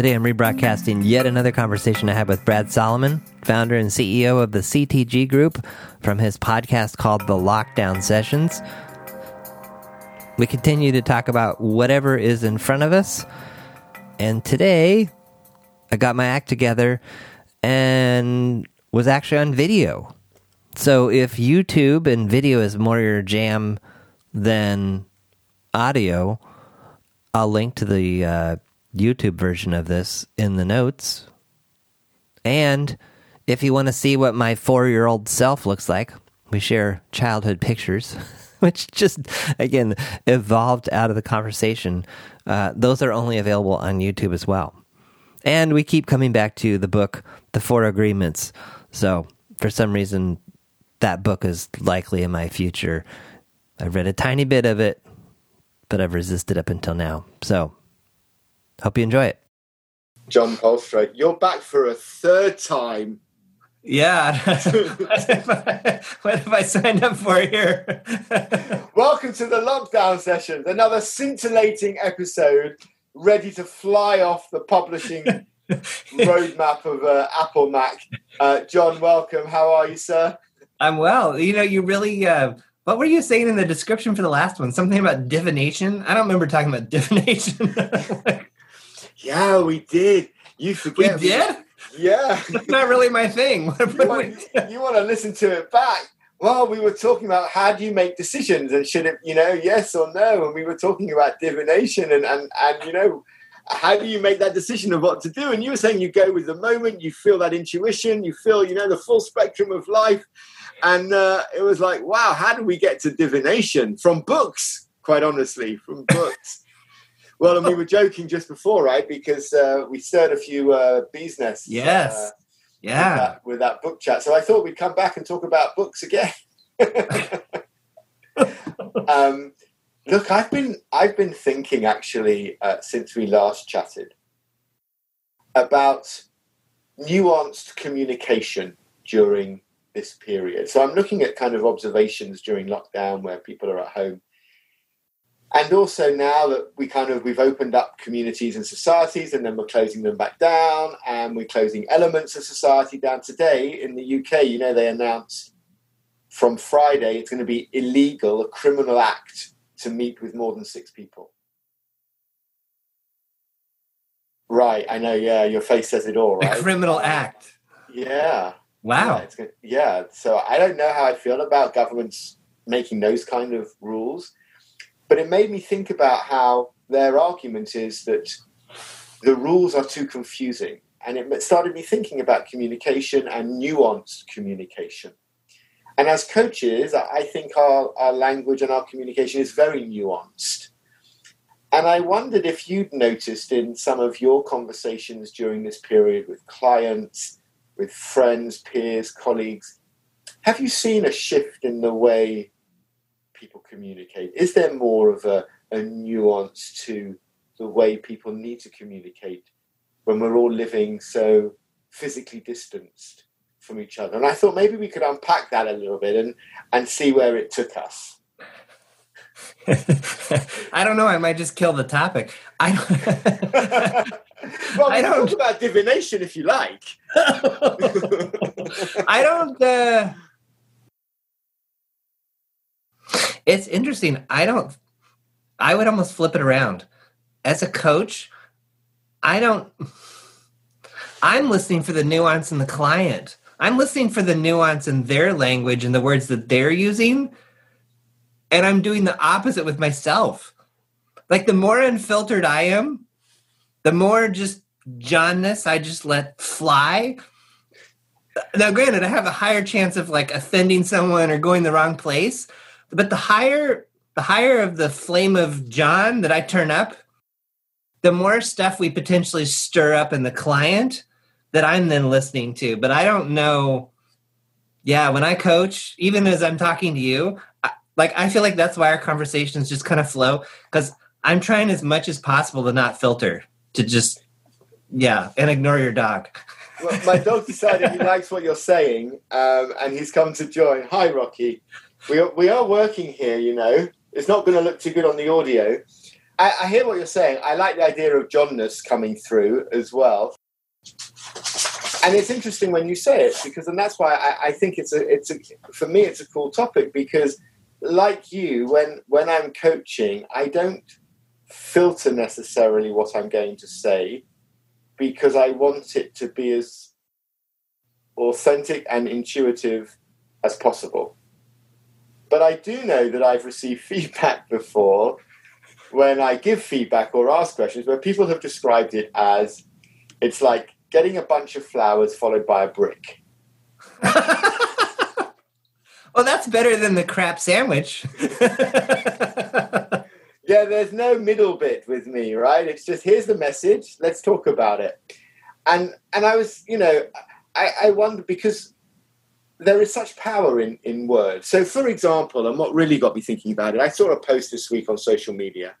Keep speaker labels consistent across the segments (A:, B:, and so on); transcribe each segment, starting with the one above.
A: Today I'm rebroadcasting yet another conversation I had with Brad Solomon, founder and CEO of the CTG Group, from his podcast called The Lockdown Sessions. We continue to talk about whatever is in front of us. And today I got my act together and was actually on video. So if YouTube and video is more your jam than audio, I'll link to the uh, YouTube version of this in the notes. And if you want to see what my four year old self looks like, we share childhood pictures, which just, again, evolved out of the conversation. Uh, those are only available on YouTube as well. And we keep coming back to the book, The Four Agreements. So for some reason, that book is likely in my future. I've read a tiny bit of it, but I've resisted up until now. So hope you enjoy it.
B: John Poelstra, you're back for a third time.
A: Yeah. what, have I, what have I signed up for here?
B: Welcome to the lockdown session, another scintillating episode ready to fly off the publishing roadmap of uh, Apple Mac. Uh, John, welcome. How are you, sir?
A: I'm well. You know, you really. Uh, what were you saying in the description for the last one? Something about divination? I don't remember talking about divination.
B: Yeah, we did. You forget.
A: We did?
B: Yeah.
A: That's not really my thing.
B: you, want, you want to listen to it back. Well, we were talking about how do you make decisions and should it, you know, yes or no? And we were talking about divination and, and, and you know, how do you make that decision of what to do? And you were saying you go with the moment, you feel that intuition, you feel, you know, the full spectrum of life. And uh, it was like, wow, how do we get to divination from books? Quite honestly, from books. Well, and we were joking just before, right? Because uh, we stirred a few uh, bees nests.
A: Yes.
B: Uh,
A: yeah.
B: With that, with that book chat. So I thought we'd come back and talk about books again. um, look, I've been I've been thinking actually uh, since we last chatted about nuanced communication during this period. So I'm looking at kind of observations during lockdown where people are at home. And also now that we kind of we've opened up communities and societies and then we're closing them back down and we're closing elements of society down today in the UK, you know, they announced from Friday it's going to be illegal, a criminal act to meet with more than six people. Right, I know. Yeah, your face says it all. Right?
A: A criminal act.
B: Yeah.
A: Wow.
B: Yeah, yeah. So I don't know how I feel about governments making those kind of rules, but it made me think about how their argument is that the rules are too confusing, and it started me thinking about communication and nuanced communication. And as coaches, I think our, our language and our communication is very nuanced. And I wondered if you'd noticed in some of your conversations during this period with clients, with friends, peers, colleagues, have you seen a shift in the way communicate? Is there more of a, a nuance to the way people need to communicate when we're all living so physically distanced from each other? And I thought maybe we could unpack that a little bit and, and see where it took us.
A: I don't know. I might just kill the topic. I
B: don't. well, I don't talk about divination if you like.
A: I don't. Uh, it's interesting. I don't. I would almost flip it around. As a coach, I don't. I'm listening for the nuance in the client. I'm listening for the nuance in their language and the words that they're using and I'm doing the opposite with myself. Like the more unfiltered I am, the more just Johnness I just let fly. Now, granted, I have a higher chance of like offending someone or going the wrong place, but the higher the higher of the flame of John that I turn up, the more stuff we potentially stir up in the client that I'm then listening to. But I don't know. Yeah, when I coach, even as I'm talking to you, like I feel like that's why our conversations just kind of flow because I'm trying as much as possible to not filter, to just yeah, and ignore your dog.
B: well, my dog decided he likes what you're saying, um, and he's come to join. Hi, Rocky. We are, we are working here, you know. It's not going to look too good on the audio. I, I hear what you're saying. I like the idea of Johnness coming through as well. And it's interesting when you say it because, and that's why I, I think it's a, it's a, for me, it's a cool topic because, like you, when when I'm coaching, I don't filter necessarily what I'm going to say because I want it to be as authentic and intuitive as possible. But I do know that I've received feedback before when I give feedback or ask questions where people have described it as it's like getting a bunch of flowers followed by a brick.
A: well, that's better than the crap sandwich.
B: yeah, there's no middle bit with me, right? It's just here's the message, let's talk about it. And and I was, you know, I, I wonder because there is such power in, in words. So, for example, and what really got me thinking about it, I saw a post this week on social media.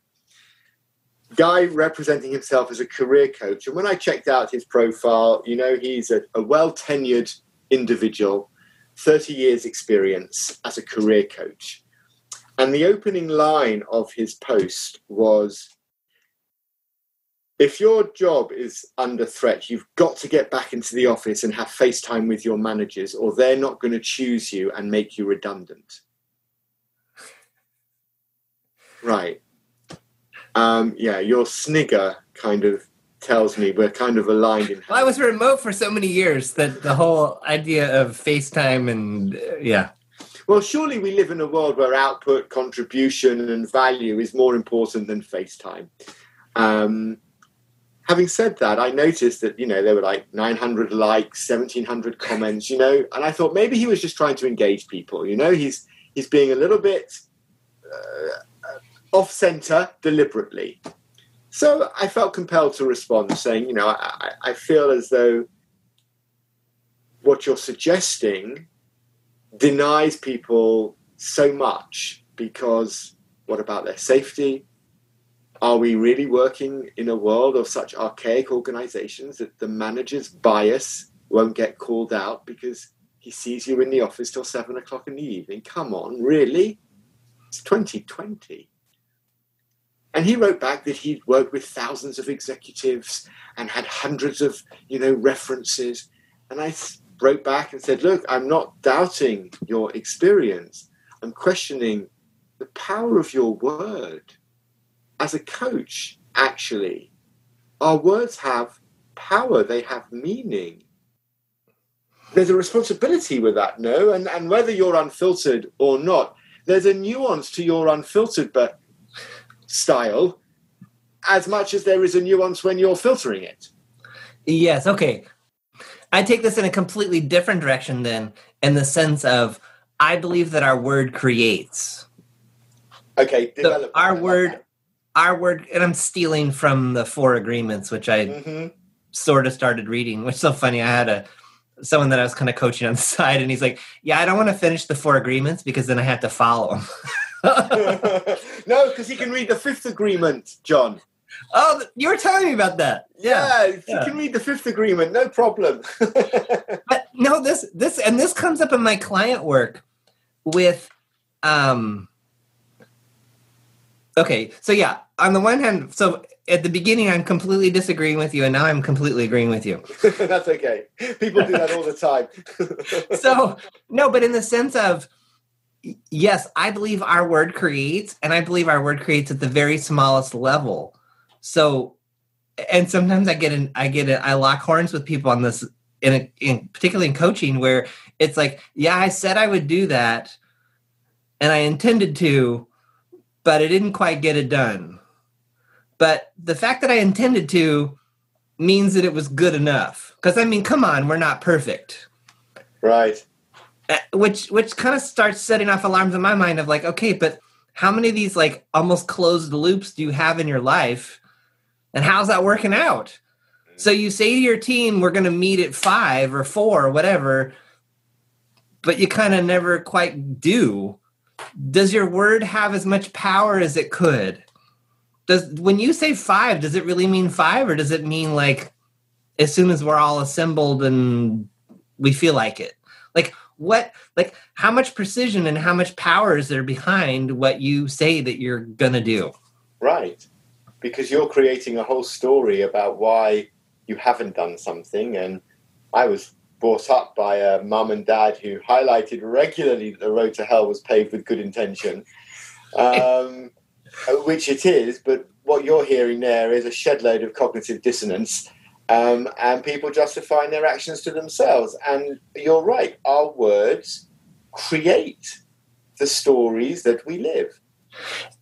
B: Guy representing himself as a career coach. And when I checked out his profile, you know, he's a, a well tenured individual, 30 years' experience as a career coach. And the opening line of his post was if your job is under threat, you've got to get back into the office and have FaceTime with your managers, or they're not going to choose you and make you redundant. Right. Um, yeah, your snigger kind of tells me we're kind of aligned in.
A: Well, I was remote for so many years that the whole idea of FaceTime and uh, yeah.
B: Well, surely we live in a world where output, contribution, and value is more important than FaceTime. Um, having said that, I noticed that you know there were like 900 likes, 1700 comments, you know, and I thought maybe he was just trying to engage people. You know, he's he's being a little bit uh, off center deliberately. So I felt compelled to respond, saying, you know, I, I feel as though what you're suggesting denies people so much because what about their safety? Are we really working in a world of such archaic organizations that the manager's bias won't get called out because he sees you in the office till seven o'clock in the evening? Come on, really? It's 2020. And he wrote back that he'd worked with thousands of executives and had hundreds of, you know, references. And I wrote back and said, look, I'm not doubting your experience. I'm questioning the power of your word as a coach, actually, our words have power, they have meaning. There's a responsibility with that, no? And, and whether you're unfiltered or not, there's a nuance to your unfiltered but style as much as there is a nuance when you're filtering it.
A: Yes, okay. I take this in a completely different direction then, in the sense of I believe that our word creates.
B: Okay,
A: so our word our word, and I'm stealing from the Four Agreements, which I mm-hmm. sort of started reading. Which is so funny. I had a someone that I was kind of coaching on the side, and he's like, "Yeah, I don't want to finish the Four Agreements because then I have to follow them."
B: no, because he can read the Fifth Agreement, John.
A: Oh, you were telling me about that.
B: Yeah, yeah, yeah. you can read the Fifth Agreement, no problem.
A: but no, this this and this comes up in my client work with um Okay, so yeah, on the one hand, so at the beginning I'm completely disagreeing with you, and now I'm completely agreeing with you.
B: That's okay. People do that all the time.
A: so no, but in the sense of yes, I believe our word creates, and I believe our word creates at the very smallest level. So, and sometimes I get in, I get it, I lock horns with people on this, in, a, in particularly in coaching, where it's like, yeah, I said I would do that, and I intended to but I didn't quite get it done. But the fact that I intended to means that it was good enough. Because I mean, come on, we're not perfect,
B: right?
A: Uh, which which kind of starts setting off alarms in my mind of like, okay, but how many of these like almost closed loops do you have in your life, and how's that working out? So you say to your team, we're going to meet at five or four or whatever, but you kind of never quite do does your word have as much power as it could? Does when you say five, does it really mean five, or does it mean like as soon as we're all assembled and we feel like it? Like what like how much precision and how much power is there behind what you say that you're gonna do?
B: Right. because you're creating a whole story about why you haven't done something. And I was brought up by a mum and dad who highlighted regularly that the road to hell was paved with good intention, um, which it is. But what you're hearing there is a shed load of cognitive dissonance. Um, and people justifying their actions to themselves. And you're right, our words create the stories that we live.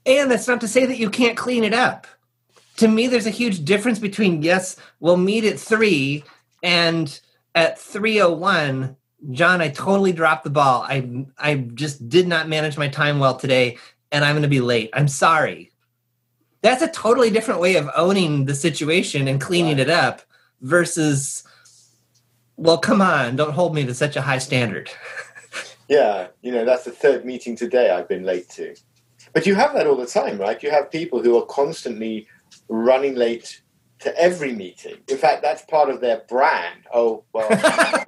A: And that's not to say that you can't clean it up. To me, there's a huge difference between yes, we'll meet at three, and at three oh one, John, I totally dropped the ball. I I just did not manage my time well today, and I'm going to be late. I'm sorry. That's a totally different way of owning the situation and cleaning right. it up versus, well, come on, don't hold me to such a high standard.
B: yeah, you know, that's the third meeting today I've been late to. But you have that all the time, right? You have people who are constantly running late to every meeting. In fact, that's part of their brand. Oh well,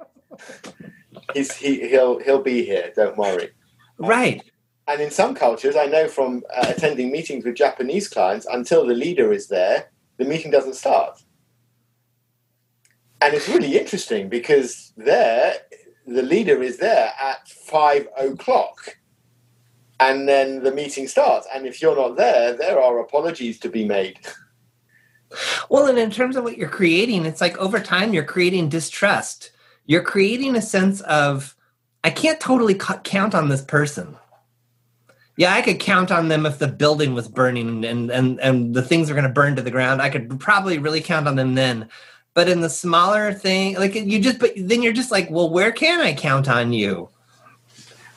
B: he's he he'll he'll be here. Don't worry.
A: Right.
B: And in some cultures, I know from uh, attending meetings with Japanese clients, until the leader is there, the meeting doesn't start. And it's really interesting because there, the leader is there at five o'clock and then the meeting starts. And if you're not there, there are apologies to be made.
A: Well, and in terms of what you're creating, it's like over time you're creating distrust. You're creating a sense of, I can't totally count on this person. Yeah, I could count on them if the building was burning and and and the things are going to burn to the ground. I could probably really count on them then. But in the smaller thing, like you just, but then you're just like, well, where can I count on you?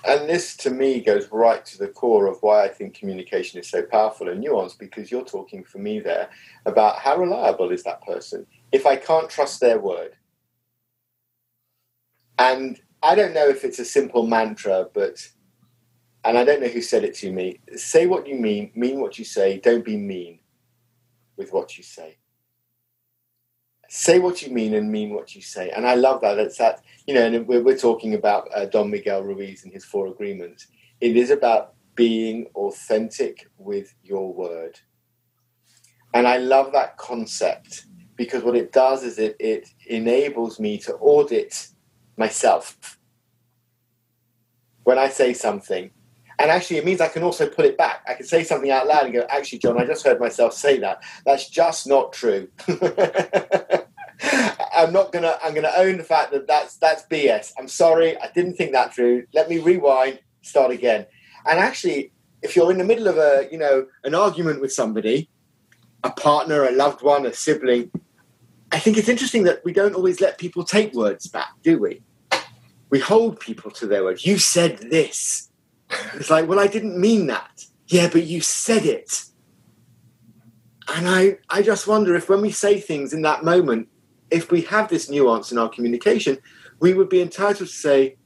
B: And this, to me, goes right to the core of why I think communication is so powerful and nuanced because you're talking for me there about how reliable is that person if I can't trust their word. And I don't know if it's a simple mantra, but, and I don't know who said it to me say what you mean, mean what you say, don't be mean with what you say say what you mean and mean what you say. And I love that. It's that, you know, and we're, we're talking about uh, Don Miguel Ruiz and his four agreements. It is about being authentic with your word. And I love that concept because what it does is it, it enables me to audit myself. When I say something, and actually, it means I can also put it back. I can say something out loud and go, actually, John, I just heard myself say that. That's just not true. I'm not gonna. I'm gonna own the fact that that's that's BS. I'm sorry. I didn't think that through. Let me rewind. Start again. And actually, if you're in the middle of a you know an argument with somebody, a partner, a loved one, a sibling, I think it's interesting that we don't always let people take words back, do we? We hold people to their words. You said this. It's like, well, I didn't mean that. Yeah, but you said it. And I, I just wonder if when we say things in that moment, if we have this nuance in our communication, we would be entitled to say,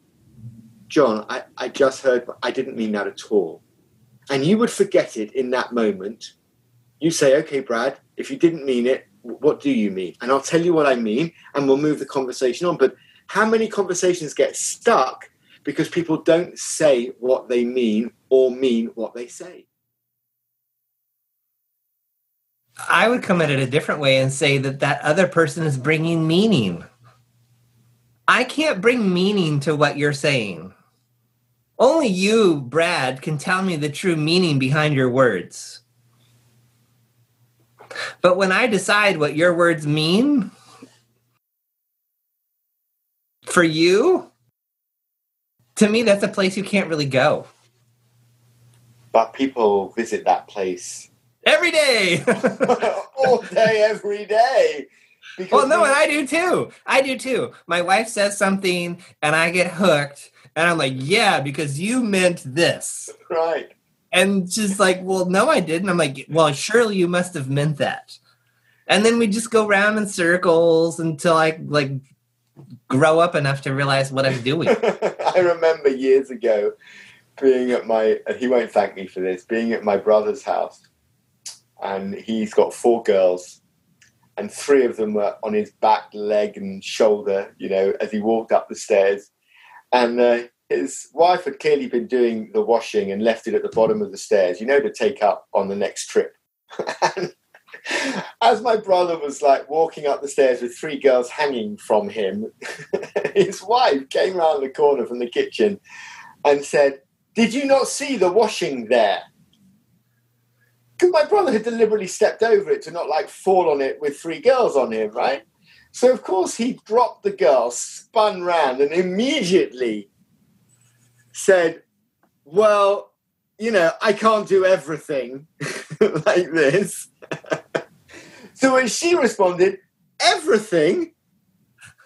B: John, I, I just heard, but I didn't mean that at all. And you would forget it in that moment. You say, okay, Brad, if you didn't mean it, what do you mean? And I'll tell you what I mean, and we'll move the conversation on. But how many conversations get stuck because people don't say what they mean or mean what they say?
A: I would come at it a different way and say that that other person is bringing meaning. I can't bring meaning to what you're saying. Only you, Brad, can tell me the true meaning behind your words. But when I decide what your words mean for you, to me, that's a place you can't really go.
B: But people visit that place
A: every day,
B: all day, every day.
A: Because well, no, and I do too. I do too. My wife says something, and I get hooked, and I'm like, "Yeah, because you meant this."
B: Right.
A: And she's like, "Well, no, I didn't." I'm like, "Well, surely you must have meant that." And then we just go round in circles until I like grow up enough to realize what I'm doing.
B: I remember years ago being at my, he won't thank me for this, being at my brother's house and he's got four girls, and three of them were on his back, leg, and shoulder. You know, as he walked up the stairs, and uh, his wife had clearly been doing the washing and left it at the bottom of the stairs. You know, to take up on the next trip. As my brother was like walking up the stairs with three girls hanging from him, his wife came around the corner from the kitchen and said, Did you not see the washing there? Because my brother had deliberately stepped over it to not like fall on it with three girls on him, right? So of course he dropped the girl, spun round, and immediately said, Well, you know, I can't do everything like this. so when she responded, Everything?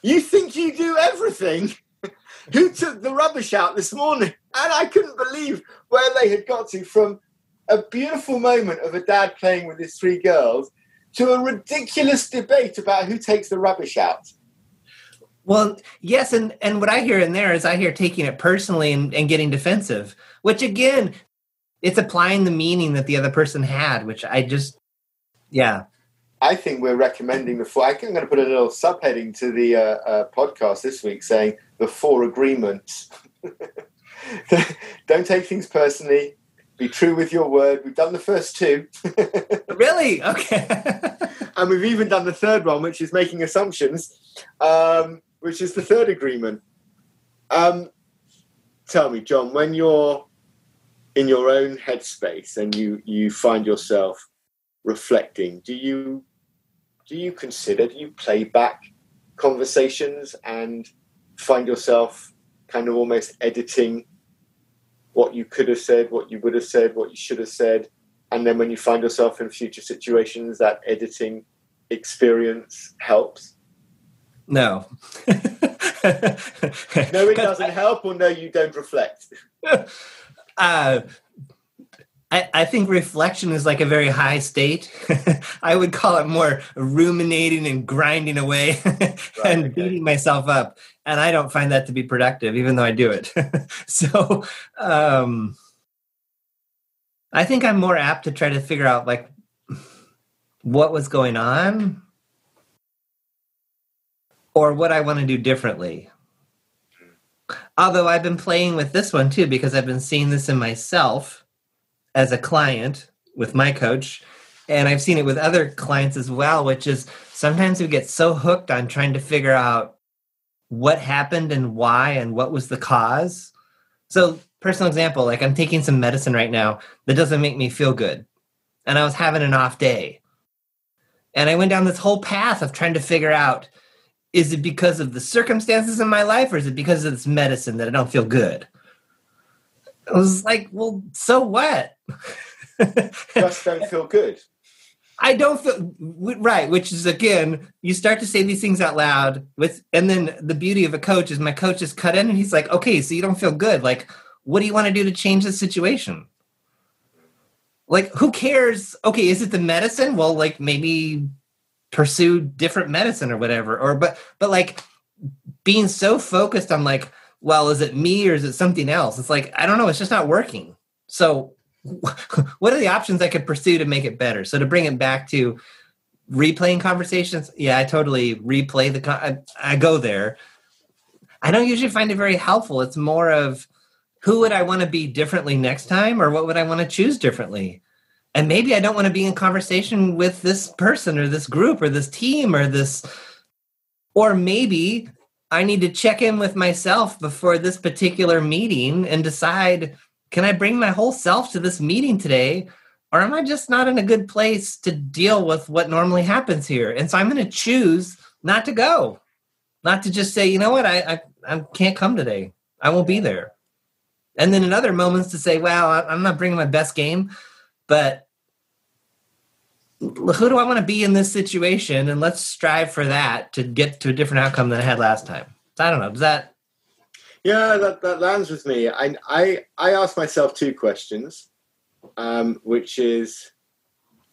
B: You think you do everything? Who took the rubbish out this morning? And I couldn't believe where they had got to from a beautiful moment of a dad playing with his three girls to a ridiculous debate about who takes the rubbish out.
A: Well, yes, and and what I hear in there is I hear taking it personally and, and getting defensive, which again, it's applying the meaning that the other person had, which I just, yeah.
B: I think we're recommending the four. I think I'm going to put a little subheading to the uh, uh, podcast this week saying the four agreements. Don't take things personally. Be true with your word. We've done the first two.
A: really? Okay.
B: and we've even done the third one, which is making assumptions, um, which is the third agreement. Um, tell me, John, when you're in your own headspace and you you find yourself reflecting, do you do you consider do you play back conversations and find yourself kind of almost editing what you could have said, what you would have said, what you should have said. And then when you find yourself in future situations, that editing experience helps?
A: No.
B: no, it doesn't help, or no, you don't reflect?
A: uh, I, I think reflection is like a very high state. I would call it more ruminating and grinding away right, and okay. beating myself up. And I don't find that to be productive, even though I do it. so um, I think I'm more apt to try to figure out like what was going on or what I want to do differently. Although I've been playing with this one too because I've been seeing this in myself as a client with my coach and I've seen it with other clients as well, which is sometimes we get so hooked on trying to figure out what happened and why and what was the cause. So, personal example, like I'm taking some medicine right now that doesn't make me feel good. And I was having an off day. And I went down this whole path of trying to figure out is it because of the circumstances in my life or is it because of this medicine that I don't feel good? I was like, well, so what?
B: Just don't feel good.
A: I don't feel right, which is again, you start to say these things out loud with, and then the beauty of a coach is my coach is cut in and he's like, okay, so you don't feel good. Like, what do you want to do to change the situation? Like, who cares? Okay, is it the medicine? Well, like maybe pursue different medicine or whatever. Or but but like being so focused on like well, is it me or is it something else? It's like, I don't know, it's just not working. So, what are the options I could pursue to make it better? So, to bring it back to replaying conversations, yeah, I totally replay the, con- I, I go there. I don't usually find it very helpful. It's more of who would I want to be differently next time or what would I want to choose differently? And maybe I don't want to be in conversation with this person or this group or this team or this, or maybe I need to check in with myself before this particular meeting and decide can I bring my whole self to this meeting today? Or am I just not in a good place to deal with what normally happens here? And so I'm going to choose not to go, not to just say, you know what, I, I, I can't come today. I won't be there. And then in other moments to say, well, I'm not bringing my best game, but who do I want to be in this situation? And let's strive for that to get to a different outcome than I had last time. I don't know. Does that?
B: Yeah, that, that lands with me. I, I, I asked myself two questions, um, which is,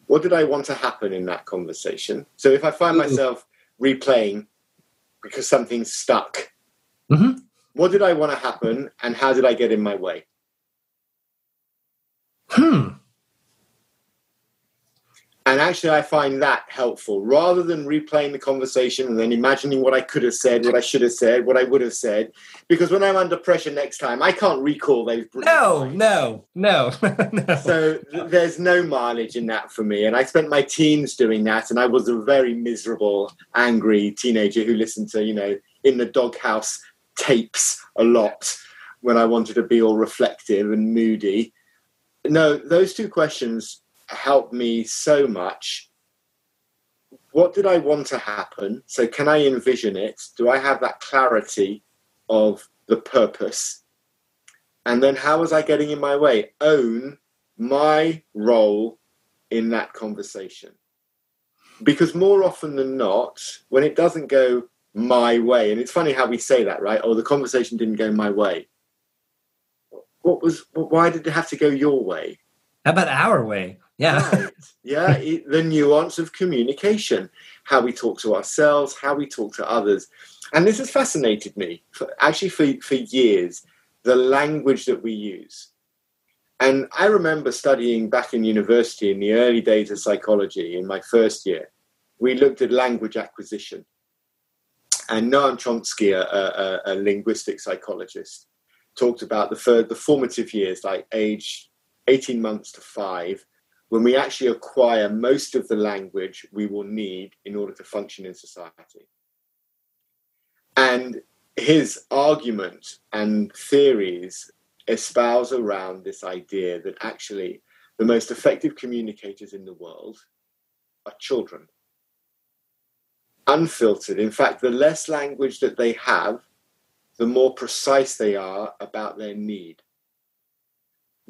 B: what did I want to happen in that conversation? So if I find myself replaying because something's stuck, mm-hmm. what did I want to happen and how did I get in my way?
A: Hmm.
B: And actually, I find that helpful rather than replaying the conversation and then imagining what I could have said, what I should have said, what I would have said. Because when I'm under pressure next time, I can't recall those.
A: No, no, no, no.
B: So th- there's no mileage in that for me. And I spent my teens doing that, and I was a very miserable, angry teenager who listened to, you know, in the doghouse tapes a lot when I wanted to be all reflective and moody. No, those two questions helped me so much. What did I want to happen? So, can I envision it? Do I have that clarity of the purpose? And then, how was I getting in my way? Own my role in that conversation. Because more often than not, when it doesn't go my way, and it's funny how we say that, right? Oh, the conversation didn't go my way. What was, why did it have to go your way?
A: How about our way? Yeah.
B: Right. Yeah. It, the nuance of communication, how we talk to ourselves, how we talk to others. And this has fascinated me for, actually for, for years, the language that we use. And I remember studying back in university in the early days of psychology in my first year, we looked at language acquisition. And Noam Chomsky, a, a, a linguistic psychologist, talked about the, the formative years, like age 18 months to five, when we actually acquire most of the language we will need in order to function in society. And his argument and theories espouse around this idea that actually the most effective communicators in the world are children. Unfiltered. In fact, the less language that they have, the more precise they are about their need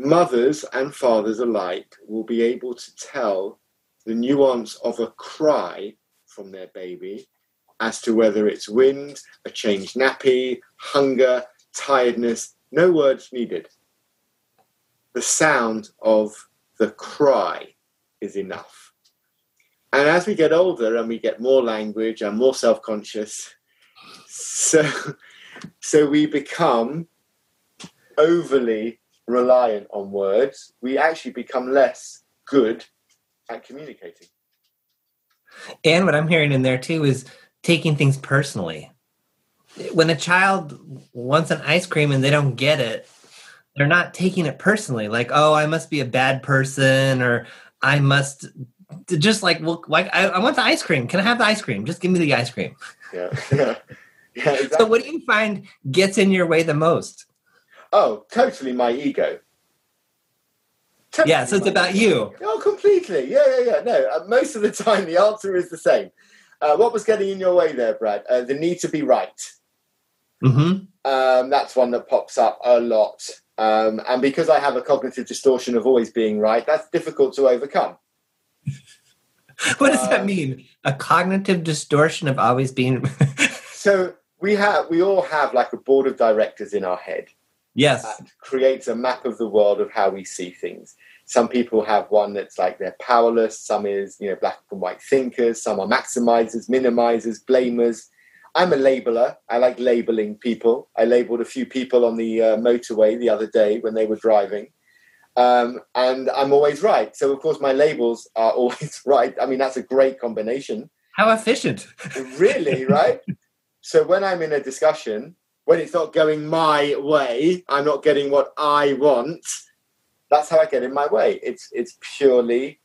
B: mothers and fathers alike will be able to tell the nuance of a cry from their baby as to whether it's wind, a changed nappy, hunger, tiredness, no words needed. The sound of the cry is enough. And as we get older and we get more language and more self conscious, so, so we become overly reliant on words, we actually become less good at communicating.
A: And what I'm hearing in there too is taking things personally. When a child wants an ice cream and they don't get it, they're not taking it personally. Like, oh, I must be a bad person, or I must just like, well, like I, I want the ice cream. Can I have the ice cream? Just give me the ice cream.
B: Yeah. yeah.
A: yeah exactly. So, what do you find gets in your way the most?
B: Oh, totally my ego.
A: Totally yeah, so it's about ego.
B: you. Oh, completely. Yeah, yeah, yeah. No, uh, most of the time the answer is the same. Uh, what was getting in your way there, Brad? Uh, the need to be right.
A: Mm-hmm.
B: Um, that's one that pops up a lot. Um, and because I have a cognitive distortion of always being right, that's difficult to overcome.
A: what does that um, mean? A cognitive distortion of always being.
B: so we have, we all have like a board of directors in our head.
A: Yes.
B: creates a map of the world of how we see things. Some people have one that's like they're powerless, some is, you know, black and white thinkers, some are maximizers, minimizers, blamers. I'm a labeler. I like labeling people. I labeled a few people on the uh, motorway the other day when they were driving. Um, and I'm always right. So, of course, my labels are always right. I mean, that's a great combination.
A: How efficient.
B: really, right? so, when I'm in a discussion, when it's not going my way, I'm not getting what I want. That's how I get in my way. It's it's purely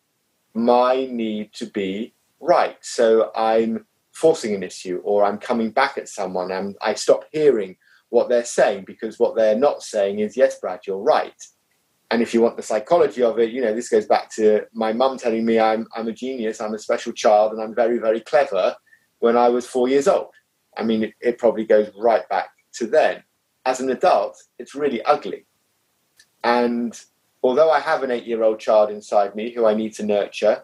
B: my need to be right. So I'm forcing an issue or I'm coming back at someone and I stop hearing what they're saying because what they're not saying is, yes, Brad, you're right. And if you want the psychology of it, you know, this goes back to my mum telling me I'm I'm a genius, I'm a special child, and I'm very, very clever when I was four years old. I mean, it, it probably goes right back to then. As an adult, it's really ugly. And although I have an eight year old child inside me who I need to nurture,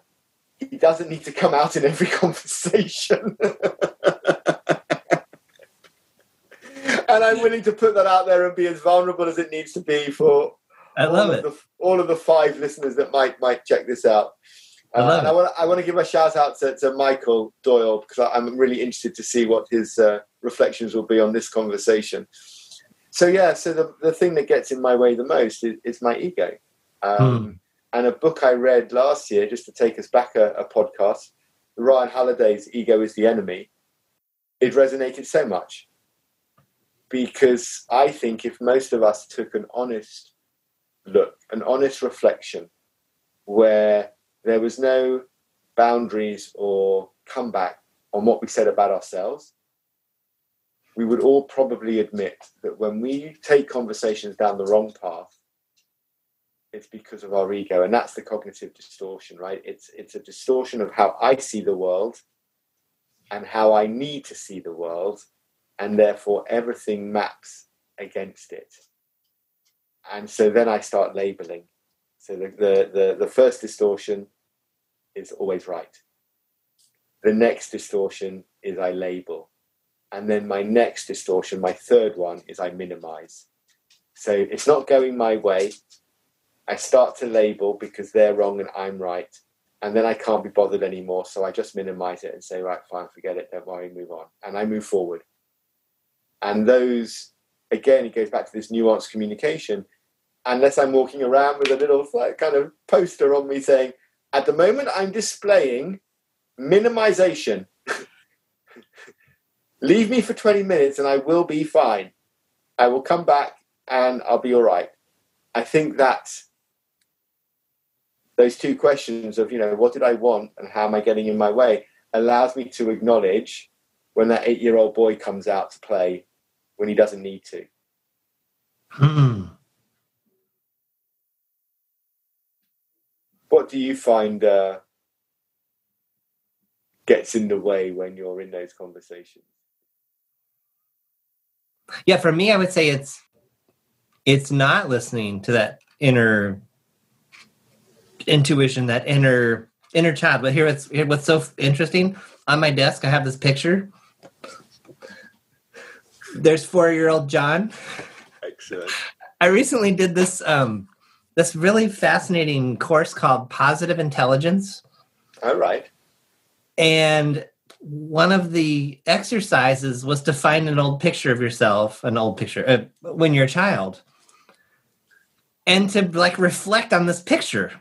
B: he doesn't need to come out in every conversation. and I'm willing to put that out there and be as vulnerable as it needs to be for
A: I love all it.
B: Of the, all of the five listeners that might might check this out. Uh, I and I want, I want to give a shout out to, to Michael Doyle because I, am really interested to see what his uh, reflections will be on this conversation. So, yeah, so the, the thing that gets in my way the most is, is my ego. Um, hmm. And a book I read last year, just to take us back a, a podcast, Ryan Holiday's Ego is the Enemy, it resonated so much. Because I think if most of us took an honest look, an honest reflection, where there was no boundaries or comeback on what we said about ourselves, we would all probably admit that when we take conversations down the wrong path, it's because of our ego, and that's the cognitive distortion, right? It's it's a distortion of how I see the world and how I need to see the world, and therefore everything maps against it. And so then I start labeling. So the the the, the first distortion is always right. The next distortion is I label. And then my next distortion, my third one, is I minimize. So it's not going my way. I start to label because they're wrong and I'm right. And then I can't be bothered anymore. So I just minimize it and say, right, fine, forget it, don't worry, move on. And I move forward. And those, again, it goes back to this nuanced communication. Unless I'm walking around with a little kind of poster on me saying, at the moment, I'm displaying minimization. Leave me for 20 minutes and I will be fine. I will come back and I'll be all right. I think that those two questions of, you know, what did I want and how am I getting in my way allows me to acknowledge when that eight year old boy comes out to play when he doesn't need to.
A: Hmm.
B: What do you find uh, gets in the way when you're in those conversations?
A: Yeah, for me, I would say it's it's not listening to that inner intuition, that inner inner child. But here, what's here, what's so interesting on my desk, I have this picture. There's four year old John.
B: Excellent.
A: I recently did this um, this really fascinating course called Positive Intelligence.
B: All right.
A: And one of the exercises was to find an old picture of yourself, an old picture uh, when you're a child, and to like reflect on this picture.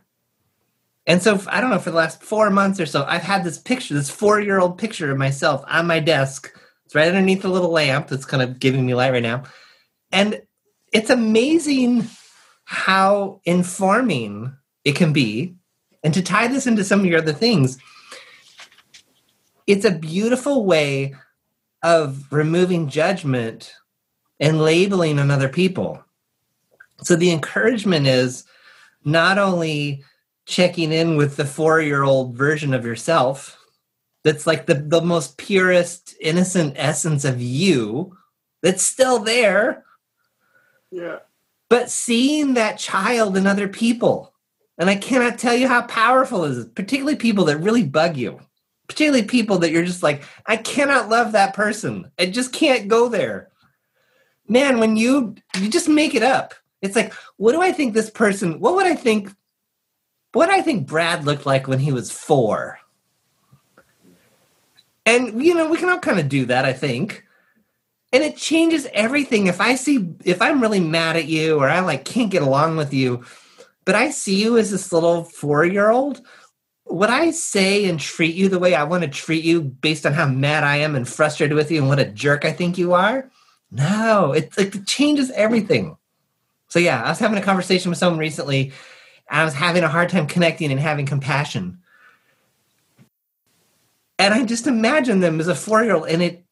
A: And so I don't know for the last four months or so, I've had this picture, this four-year-old picture of myself on my desk. It's right underneath the little lamp that's kind of giving me light right now, and it's amazing how informing it can be. And to tie this into some of your other things, it's a beautiful way of removing judgment and labeling on other people. So the encouragement is not only checking in with the four year old version of yourself that's like the, the most purest, innocent essence of you that's still there.
B: Yeah.
A: But seeing that child in other people. And I cannot tell you how powerful it is, particularly people that really bug you particularly people that you're just like, I cannot love that person. I just can't go there. Man, when you you just make it up. It's like, what do I think this person? What would I think? What I think Brad looked like when he was four? And you know, we can all kind of do that. I think, and it changes everything. If I see, if I'm really mad at you, or I like can't get along with you, but I see you as this little four year old would I say and treat you the way I want to treat you based on how mad I am and frustrated with you and what a jerk I think you are? No, it, it changes everything. So yeah, I was having a conversation with someone recently. and I was having a hard time connecting and having compassion. And I just imagine them as a four-year-old, and it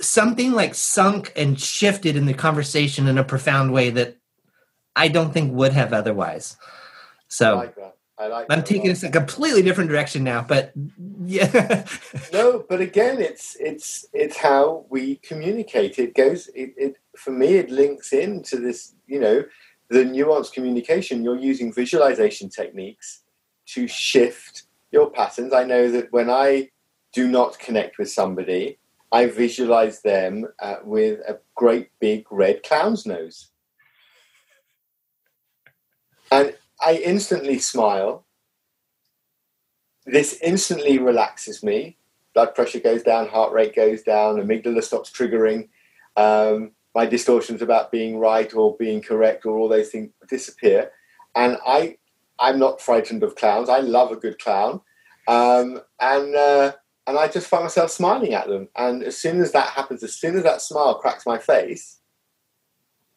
A: something like sunk and shifted in the conversation in a profound way that I don't think would have otherwise. So I
B: like that. I like.
A: I'm taking this in a completely different direction now, but yeah.
B: no, but again, it's it's it's how we communicate. It goes. It, it for me, it links into this. You know, the nuanced communication. You're using visualization techniques to shift your patterns. I know that when I do not connect with somebody, I visualize them uh, with a great big red clown's nose. And I instantly smile. This instantly relaxes me. Blood pressure goes down, heart rate goes down, amygdala stops triggering. Um, my distortions about being right or being correct or all those things disappear. And I I'm not frightened of clowns. I love a good clown, um, and uh, and I just find myself smiling at them. And as soon as that happens, as soon as that smile cracks my face,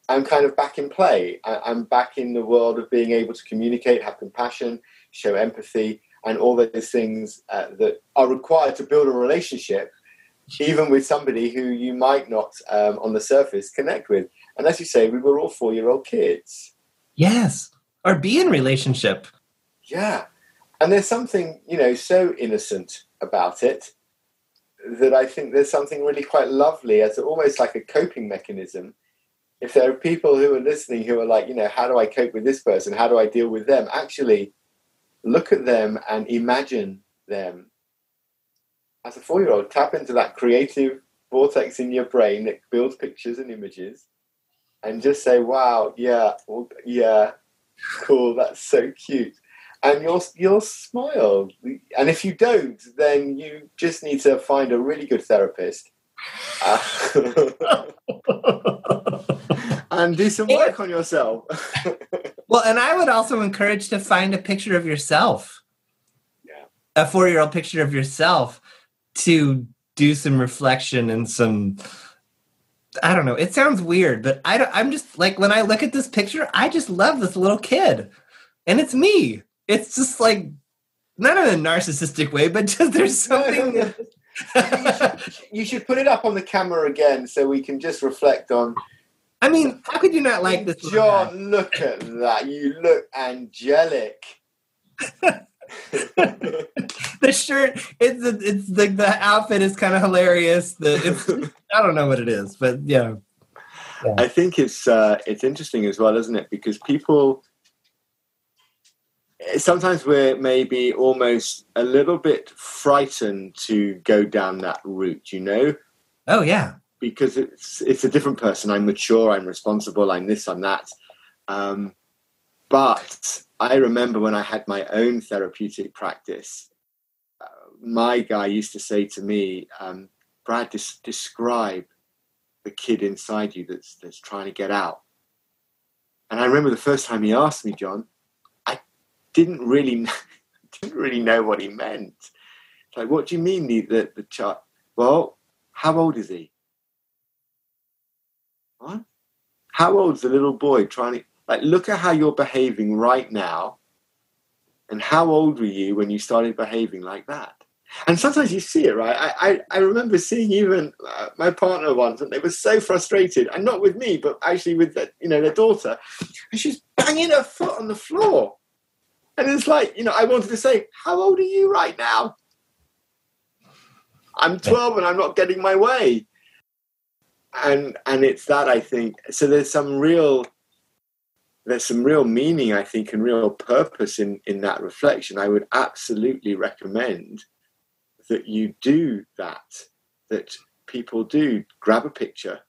B: I'm kind of back in play. I, I'm back in the world of being able to communicate, have compassion, show empathy, and all those things uh, that are required to build a relationship, even with somebody who you might not, um, on the surface, connect with. And as you say, we were all four year old kids.
A: Yes. Or be in relationship.
B: Yeah. And there's something, you know, so innocent about it that I think there's something really quite lovely as almost like a coping mechanism. If there are people who are listening who are like, you know, how do I cope with this person? How do I deal with them? Actually, look at them and imagine them. As a four year old, tap into that creative vortex in your brain that builds pictures and images and just say, wow, yeah, yeah, cool, that's so cute. And you'll, you'll smile. And if you don't, then you just need to find a really good therapist. Uh, and do some work on yourself.
A: well, and I would also encourage to find a picture of yourself.
B: Yeah.
A: A four year old picture of yourself to do some reflection and some I don't know. It sounds weird, but I don't, I'm just like when I look at this picture, I just love this little kid, and it's me. It's just like not in a narcissistic way, but just there's something.
B: you, should, you should put it up on the camera again so we can just reflect on.
A: I mean, how could you not like this?
B: John, look at that. You look angelic.
A: the shirt it's it's the the outfit is kind of hilarious the it's i don't know what it is but yeah,
B: yeah. i think it's uh it's interesting as well isn't it because people sometimes we're maybe almost a little bit frightened to go down that route you know?
A: Oh yeah.
B: Because it's it's a different person. I'm mature i'm responsible i'm this i'm that. Um but I remember when I had my own therapeutic practice, uh, my guy used to say to me, um, Brad, des- describe the kid inside you that's, that's trying to get out. And I remember the first time he asked me, John, didn't really didn't really know what he meant. Like, what do you mean the, the, the child? Well, how old is he? What? How old's the little boy trying to like, look at how you're behaving right now. And how old were you when you started behaving like that? And sometimes you see it, right? I, I, I remember seeing even uh, my partner once, and they were so frustrated, and not with me, but actually with the, you know their daughter, and she's banging her foot on the floor, and it's like you know I wanted to say, how old are you right now? I'm 12 and I'm not getting my way, and and it's that I think. So there's some real there's some real meaning, I think, and real purpose in, in that reflection. I would absolutely recommend that you do that, that people do grab a picture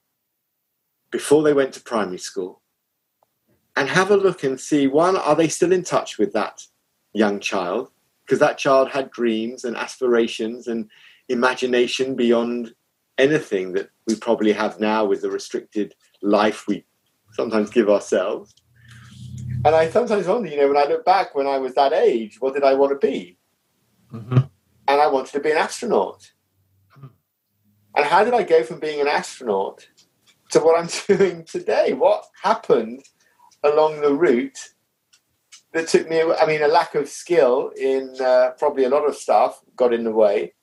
B: before they went to primary school and have a look and see one, are they still in touch with that young child? Because that child had dreams and aspirations and imagination beyond anything that we probably have now with the restricted life we sometimes give ourselves. And I sometimes wonder, you know, when I look back when I was that age, what did I want to be? Mm-hmm. And I wanted to be an astronaut. And how did I go from being an astronaut to what I'm doing today? What happened along the route that took me? I mean, a lack of skill in uh, probably a lot of stuff got in the way.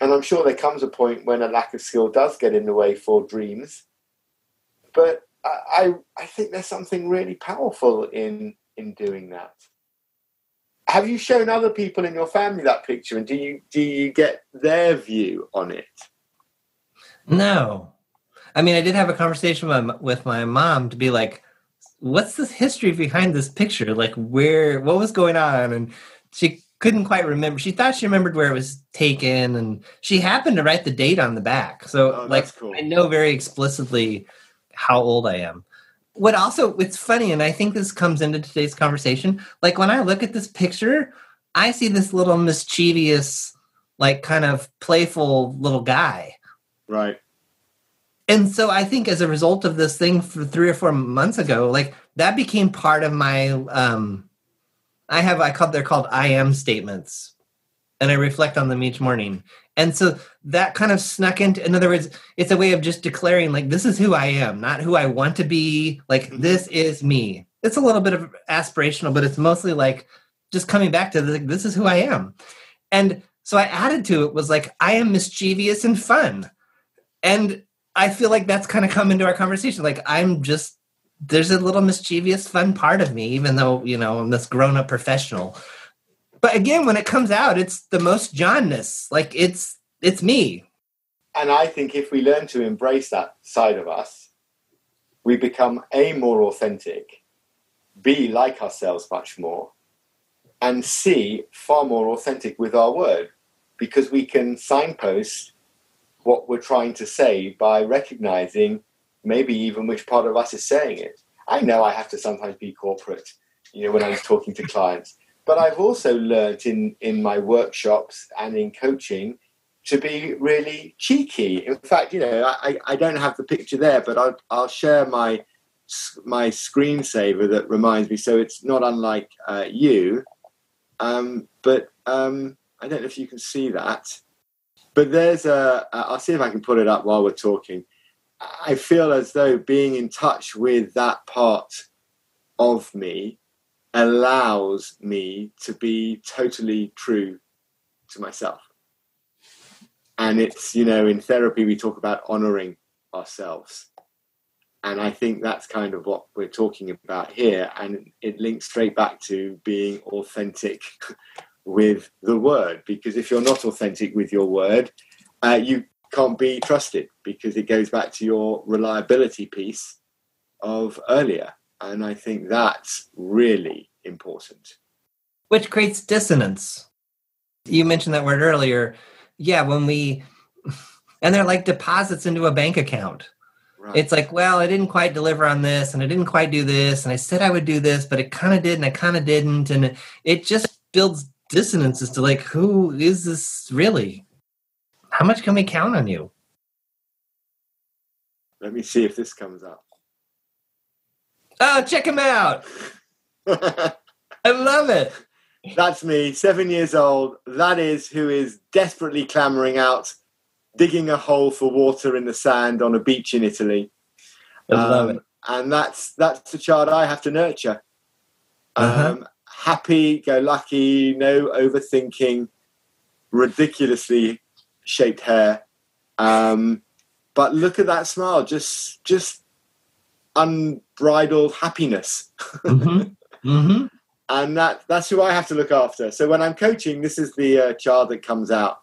B: And I'm sure there comes a point when a lack of skill does get in the way for dreams. But I I think there's something really powerful in in doing that. Have you shown other people in your family that picture, and do you do you get their view on it?
A: No, I mean I did have a conversation with my, with my mom to be like, "What's this history behind this picture? Like, where what was going on?" And she couldn't quite remember. She thought she remembered where it was taken, and she happened to write the date on the back. So, oh, like, cool. I know very explicitly how old I am. What also it's funny, and I think this comes into today's conversation. Like when I look at this picture, I see this little mischievous, like kind of playful little guy.
B: Right.
A: And so I think as a result of this thing for three or four months ago, like that became part of my um I have I call they're called I am statements, and I reflect on them each morning. And so that kind of snuck into. In other words, it's a way of just declaring like this is who I am, not who I want to be. Like this is me. It's a little bit of aspirational, but it's mostly like just coming back to like, this is who I am. And so I added to it was like I am mischievous and fun, and I feel like that's kind of come into our conversation. Like I'm just there's a little mischievous, fun part of me, even though you know I'm this grown up professional. But again, when it comes out, it's the most Johnness. Like it's it's me.
B: And I think if we learn to embrace that side of us, we become a more authentic, b like ourselves much more, and c far more authentic with our word, because we can signpost what we're trying to say by recognizing maybe even which part of us is saying it. I know I have to sometimes be corporate, you know, when I'm talking to clients, but I've also learned in, in my workshops and in coaching to be really cheeky. In fact, you know, I, I don't have the picture there, but I'll, I'll share my my screensaver that reminds me. So it's not unlike uh, you, um, but um, I don't know if you can see that. But there's a. I'll see if I can put it up while we're talking. I feel as though being in touch with that part of me allows me to be totally true to myself. And it's, you know, in therapy, we talk about honoring ourselves. And I think that's kind of what we're talking about here. And it links straight back to being authentic with the word. Because if you're not authentic with your word, uh, you can't be trusted because it goes back to your reliability piece of earlier. And I think that's really important.
A: Which creates dissonance. You mentioned that word earlier. Yeah, when we, and they're like deposits into a bank account. Right. It's like, well, I didn't quite deliver on this and I didn't quite do this and I said I would do this, but it kind of did and I kind of didn't. And it just builds dissonance as to like, who is this really? How much can we count on you?
B: Let me see if this comes up.
A: Oh, check him out. I love it.
B: That's me, seven years old. That is who is desperately clamoring out, digging a hole for water in the sand on a beach in Italy.
A: I love um, it.
B: And that's that's the child I have to nurture. Uh-huh. Happy, go lucky, no overthinking, ridiculously shaped hair. Um, but look at that smile, just just unbridled happiness.
A: mm-hmm. Mm-hmm.
B: And that that's who I have to look after. So when I'm coaching, this is the uh, child that comes out.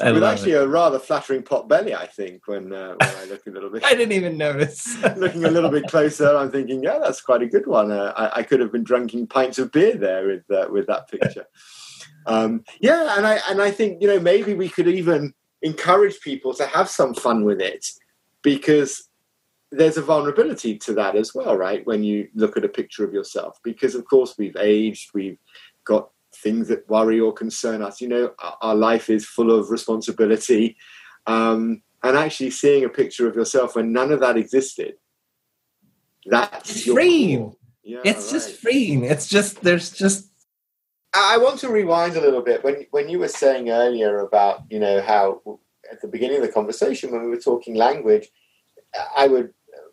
B: I with actually it. a rather flattering pot belly, I think, when uh, when I look a little bit.
A: I didn't even notice.
B: looking a little bit closer, I'm thinking, yeah, that's quite a good one. Uh, I, I, could have been drinking pints of beer there with uh, with that picture. Um, yeah, and I and I think you know maybe we could even encourage people to have some fun with it because there's a vulnerability to that as well, right? When you look at a picture of yourself, because of course we've aged, we've got things that worry or concern us. You know, our, life is full of responsibility, um, and actually seeing a picture of yourself when none of that existed. That's
A: freeing. Yeah, it's right. just freeing. It's just there's just
B: I want to rewind a little bit when when you were saying earlier about you know how at the beginning of the conversation when we were talking language, I would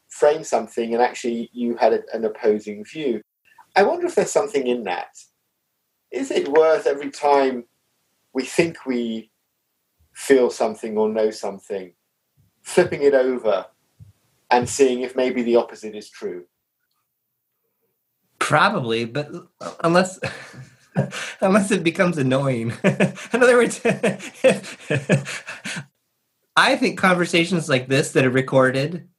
B: frame something and actually you had a, an opposing view. I wonder if there's something in that. Is it worth every time we think we feel something or know something, flipping it over and seeing if maybe the opposite is true?
A: Probably, but unless unless it becomes annoying. In other words, I think conversations like this that are recorded,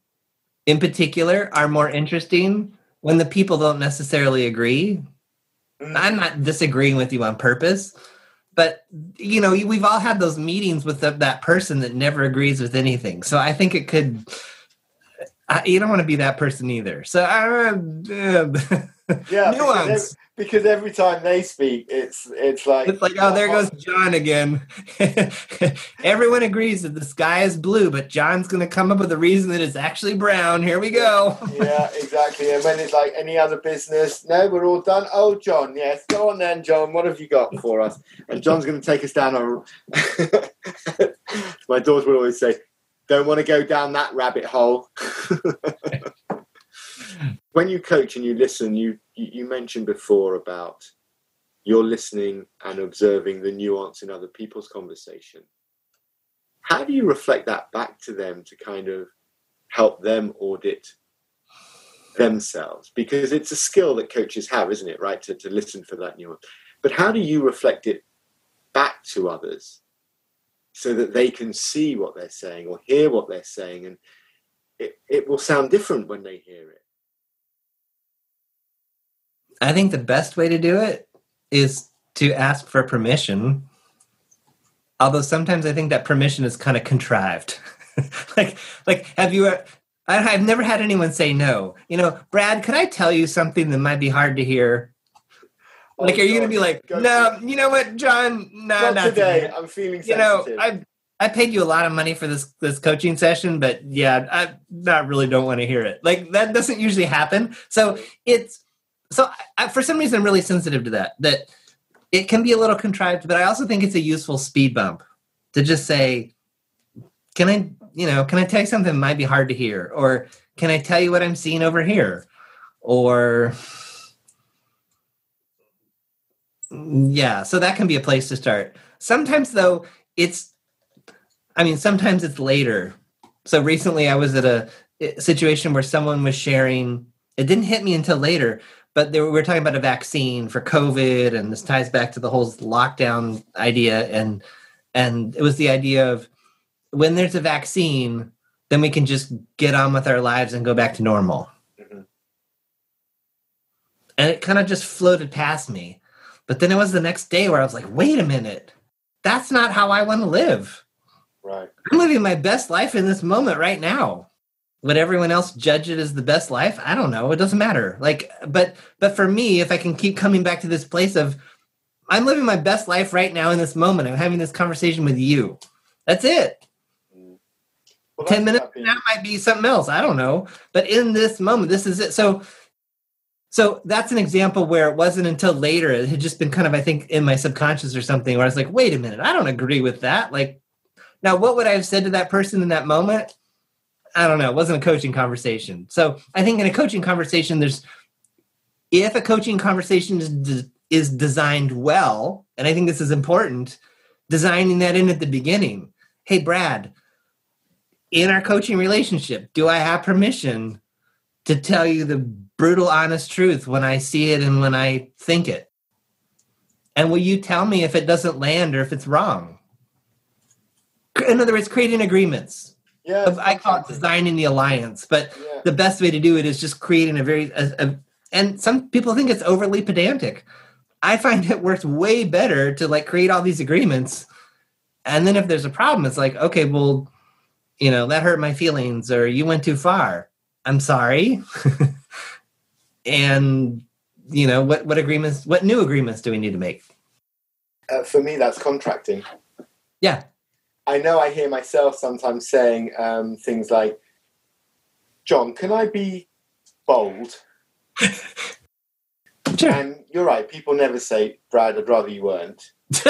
A: in particular, are more interesting when the people don't necessarily agree. I'm not disagreeing with you on purpose, but you know, we've all had those meetings with the, that person that never agrees with anything. So I think it could. I, you don't want to be that person either. So, uh,
B: Yeah, because
A: nuance.
B: because every time they speak, it's it's like
A: It's like, oh, there goes John again. Everyone agrees that the sky is blue, but John's going to come up with a reason that it's actually brown. Here we go.
B: yeah, exactly. And when it's like any other business, no, we're all done. Oh, John, yes, go on then, John. What have you got for us? And John's going to take us down a. My daughter will always say, "Don't want to go down that rabbit hole." when you coach and you listen, you you mentioned before about you're listening and observing the nuance in other people's conversation. How do you reflect that back to them to kind of help them audit themselves? Because it's a skill that coaches have, isn't it, right? To, to listen for that nuance. But how do you reflect it back to others so that they can see what they're saying or hear what they're saying and it, it will sound different when they hear it.
A: I think the best way to do it is to ask for permission. Although sometimes I think that permission is kind of contrived. like, like, have you? I, I've never had anyone say no. You know, Brad, could I tell you something that might be hard to hear? Like,
B: Oh,
A: are you going to
B: oh,
A: be like,
B: go
A: no? You know what, John? No,
B: Not,
A: not
B: today.
A: today.
B: I'm feeling
A: You know. I I paid you a lot of money for this this coaching session, but yeah, I not really don't want to hear it. Like that doesn't usually happen. So it's so I, for some reason I'm really sensitive to that. That it can be a little contrived, but I also think it's a useful speed bump to just say, "Can I, you know, can I tell you something that might be hard to hear?" Or "Can I tell you what I'm seeing over here?" Or yeah, so that can be a place to start. Sometimes though, it's I mean, sometimes it's later. So recently I was at a situation where someone was sharing it didn't hit me until later, but they were, we were talking about a vaccine for COVID and this ties back to the whole lockdown idea and and it was the idea of when there's a vaccine, then we can just get on with our lives and go back to normal.
B: Mhm.
A: And it kind of just floated past me. But then it was the next day where I was like, wait a minute. That's not how I want to live.
B: Right.
A: I'm living my best life in this moment right now. Would everyone else judge it as the best life? I don't know. It doesn't matter. Like, but but for me, if I can keep coming back to this place of I'm living my best life right now in this moment. I'm having this conversation with you. That's it. Mm.
B: Well,
A: 10
B: that's
A: minutes
B: happy.
A: from now might be something else. I don't know. But in this moment, this is it. So so that's an example where it wasn't until later. It had just been kind of, I think, in my subconscious or something where I was like, wait a minute, I don't agree with that. Like, now what would I have said to that person in that moment? I don't know. It wasn't a coaching conversation. So I think in a coaching conversation, there's if a coaching conversation is de- is designed well, and I think this is important, designing that in at the beginning. Hey, Brad, in our coaching relationship, do I have permission to tell you the brutal, honest truth when I see it and when I think it? And will you tell me if it doesn't land or if it's wrong? In other words, creating agreements.
B: Yeah,
A: I call it designing the alliance, but
B: Yeah.
A: the best way to do it is just creating a very a, a, and some people think it's overly pedantic i find it works way better to like create all these agreements and then if there's a problem it's like okay well you know that hurt my feelings or you went too far i'm sorry and you know what what agreements what new agreements do we need to make
B: Uh, for me, that's contracting.
A: yeah
B: I know I hear myself sometimes saying um, things like, John, can I be bold?
A: sure
B: And you're right, people never say, Brad, I'd rather you weren't.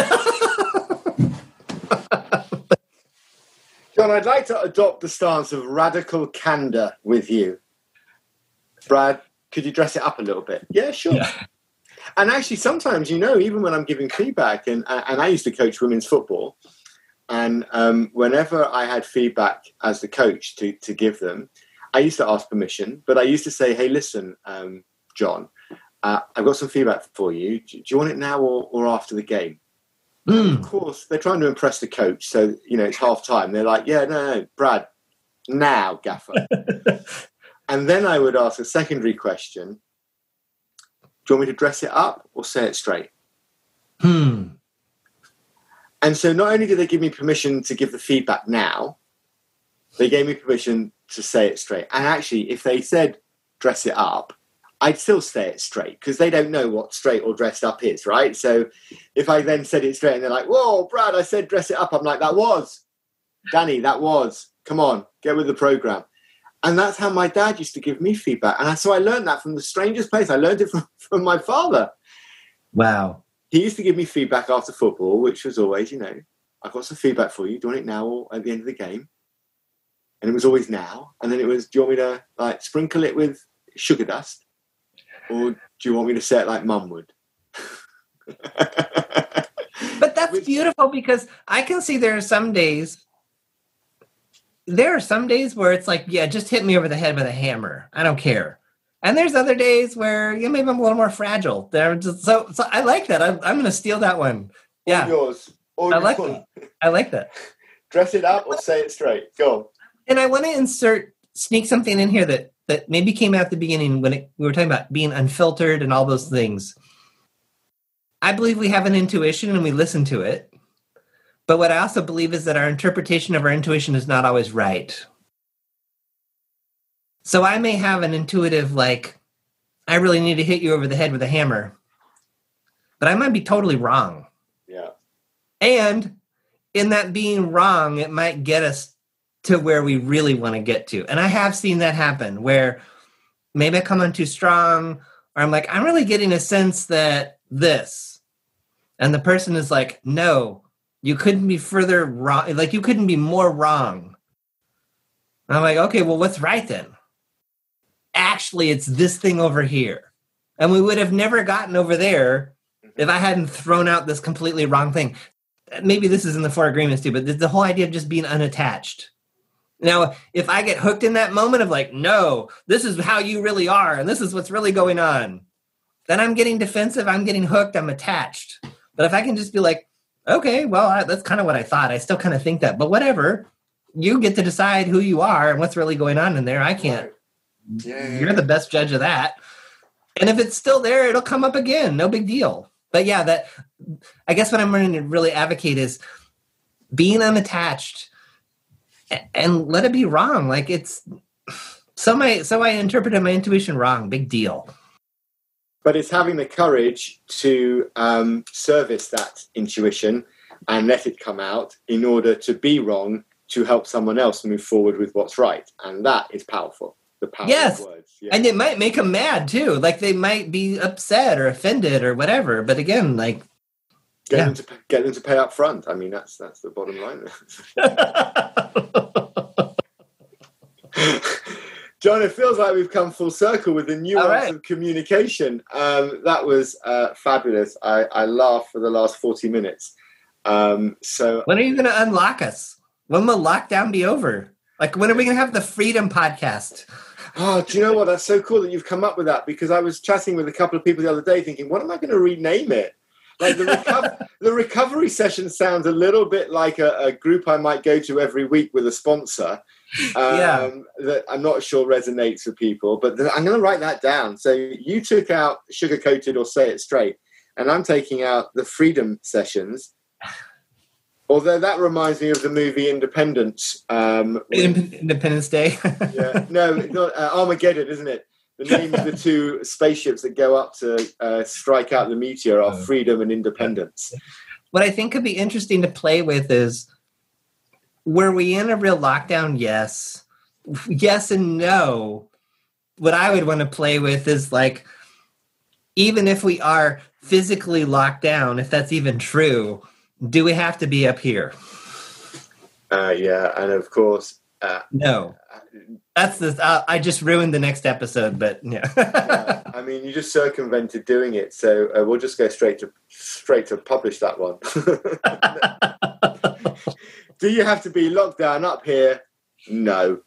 B: John, I'd like to adopt the stance of radical candor with you. Brad, could you dress it up a little bit? Yeah, sure.
A: Yeah.
B: And actually, sometimes, you know, even when I'm giving feedback, and, and I used to coach women's football, and um, whenever I had feedback as the coach to, to give them, I used to ask permission, but I used to say, hey, listen, um, John, uh, I've got some feedback for you. Do, do you want it now or, or after the game?
A: Mm.
B: Of course, they're trying to impress the coach. So, you know, it's half time. They're like, yeah, no, no, Brad, now, gaffer. and then I would ask a secondary question Do you want me to dress it up or say it straight?
A: hmm
B: And so not only did they give me permission to give the feedback now, they gave me permission to say it straight. And actually, if they said dress it up, I'd still say it straight because they don't know what straight or dressed up is, right? So if I then said it straight and they're like, whoa, Brad, I said dress it up, I'm like, that was. Danny, that was. Come on, get with the program. And that's how my dad used to give me feedback. And so I learned that from the strangest place. I learned it from, from my father.
A: Wow.
B: He used to give me feedback after football, which was always, you know, I've got some feedback for you. Do you want it now or at the end of the game? And it was always now. And then it was, do you want me to like sprinkle it with sugar dust? Or do you want me to say it like mum would?
A: But that's beautiful because I can see there are some days. There are some days where it's like, yeah, just hit me over the head with a hammer. I don't care. And there's other days where you know, maybe I'm a little more fragile. There, so so I like that. I'm, I'm going to steal that one.
B: All
A: Yeah,
B: yours. All
A: I like
B: yours.
A: I like that.
B: Dress it up or say it straight. Go.
A: And I want to insert sneak something in here that that maybe came out at the beginning when it, we were talking about being unfiltered and all those things. I believe we have an intuition and we listen to it. But what I also believe is that our interpretation of our intuition is not always right. So I may have an intuitive, like, I really need to hit you over the head with a hammer, but I might be totally wrong.
B: Yeah.
A: And in that being wrong, it might get us to where we really want to get to. And I have seen that happen where maybe I come on too strong, or I'm like, I'm really getting a sense that this. And the person is like, no, you couldn't be further wrong. Like, you couldn't be more wrong. And I'm like, okay, well, what's right then? Actually, it's this thing over here. And we would have never gotten over there mm-hmm. if I hadn't thrown out this completely wrong thing. Maybe this is in the four agreements too, but the- the whole idea of just being unattached. Now, if I get hooked in that moment of like, no, this is how you really are, and this is what's really going on, then I'm getting defensive, I'm getting hooked, I'm attached. But if I can just be like, okay, well, I, that's kind of what I thought. I still kind of think that, but whatever. You get to decide who you are and what's really going on in there. I can't.
B: Yeah.
A: You're the best judge of that. And if it's still there, it'll come up again. No big deal. But yeah, that I guess what I'm going to really advocate is being unattached and let it be wrong. Like it's so my so I interpreted my intuition wrong. Big deal.
B: but it's having the courage to um, service that intuition and let it come out in order to be wrong to help someone else move forward with what's right and that is powerful the power
A: Yes.
B: of words yeah.
A: And it might make them mad too. Like they might be upset or offended or whatever. But again, like
B: get,
A: yeah.
B: them to, get them to pay up front i mean that's that's the bottom line John, it feels like we've come full circle with the nuance
A: right.
B: of communication. Um, that was uh, fabulous. I, I laughed for the last 40 minutes. Um, so
A: when are you going to unlock us? When will lockdown be over? Like when are we going to have the Freedom Podcast?
B: Oh, do you know what? That's so cool that you've come up with that because I was chatting with a couple of people the other day thinking, what am I going to rename it? Like the, reco- the recovery session sounds a little bit like a, a group I might go to every week with a sponsor. Um,
A: Yeah.
B: That I'm not sure resonates with people, but th- I'm going to write that down. So you took out sugar coated or say it straight, and I'm taking out the freedom sessions. Although that reminds me of the movie Independence. Um, with-
A: Independence Day.
B: yeah. No, not uh, Armageddon, isn't it? The names of the two spaceships that go up to uh, strike out the meteor are
A: Oh.
B: Freedom and Independence.
A: what I think could be interesting to play with is were we in a real lockdown? Yes. Yes and no. What I would want to play with is like, even if we are physically locked down, if that's even true, do we have to be up here?
B: Uh, yeah, and of course, uh,
A: No. That's the. Uh, I just ruined the next episode, but yeah.
B: yeah, I mean, you just circumvented doing it, so uh, we'll just go straight to straight to publish that one. Do you have to be locked down up here? No.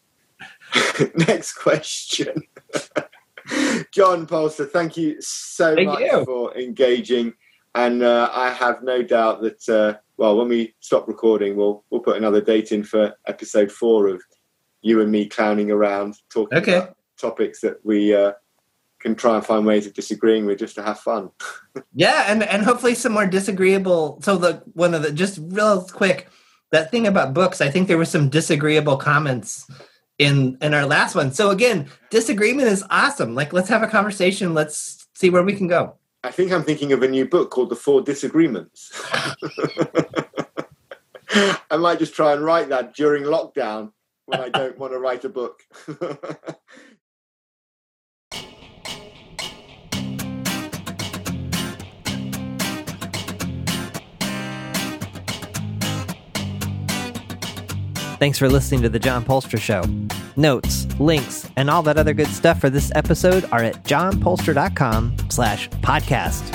B: Next question. John Poelstra, thank you so
A: Thank
B: much
A: you.
B: for engaging. And uh, I have no doubt that, uh, well, when we stop recording, we'll we'll put another date in for episode four of you and me clowning around, talking
A: Okay.
B: about topics that we uh, can try and find ways of disagreeing with just to have fun.
A: Yeah, and and hopefully some more disagreeable. So the one of the just real quick that thing about books. I think there were some disagreeable comments
C: in in our last one. So again, disagreement is awesome. Like let's have a conversation. Let's see where we can go.
B: I think I'm thinking of a new book called The Four Disagreements. I might just try and write that during lockdown when I don't want to write a book.
A: Thanks for listening to The John Poelstra Show. Notes, links, and all that other good stuff for this episode are at johnpoelstra.com slash podcast.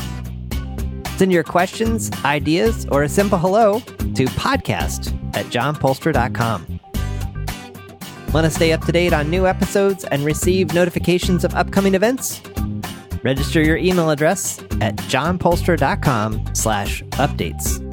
A: Send your questions, ideas, or a simple hello to podcast at johnpoelstra.com. Want to stay up to date on new episodes and receive notifications of upcoming events? Register your email address at johnpoelstra.com slash updates.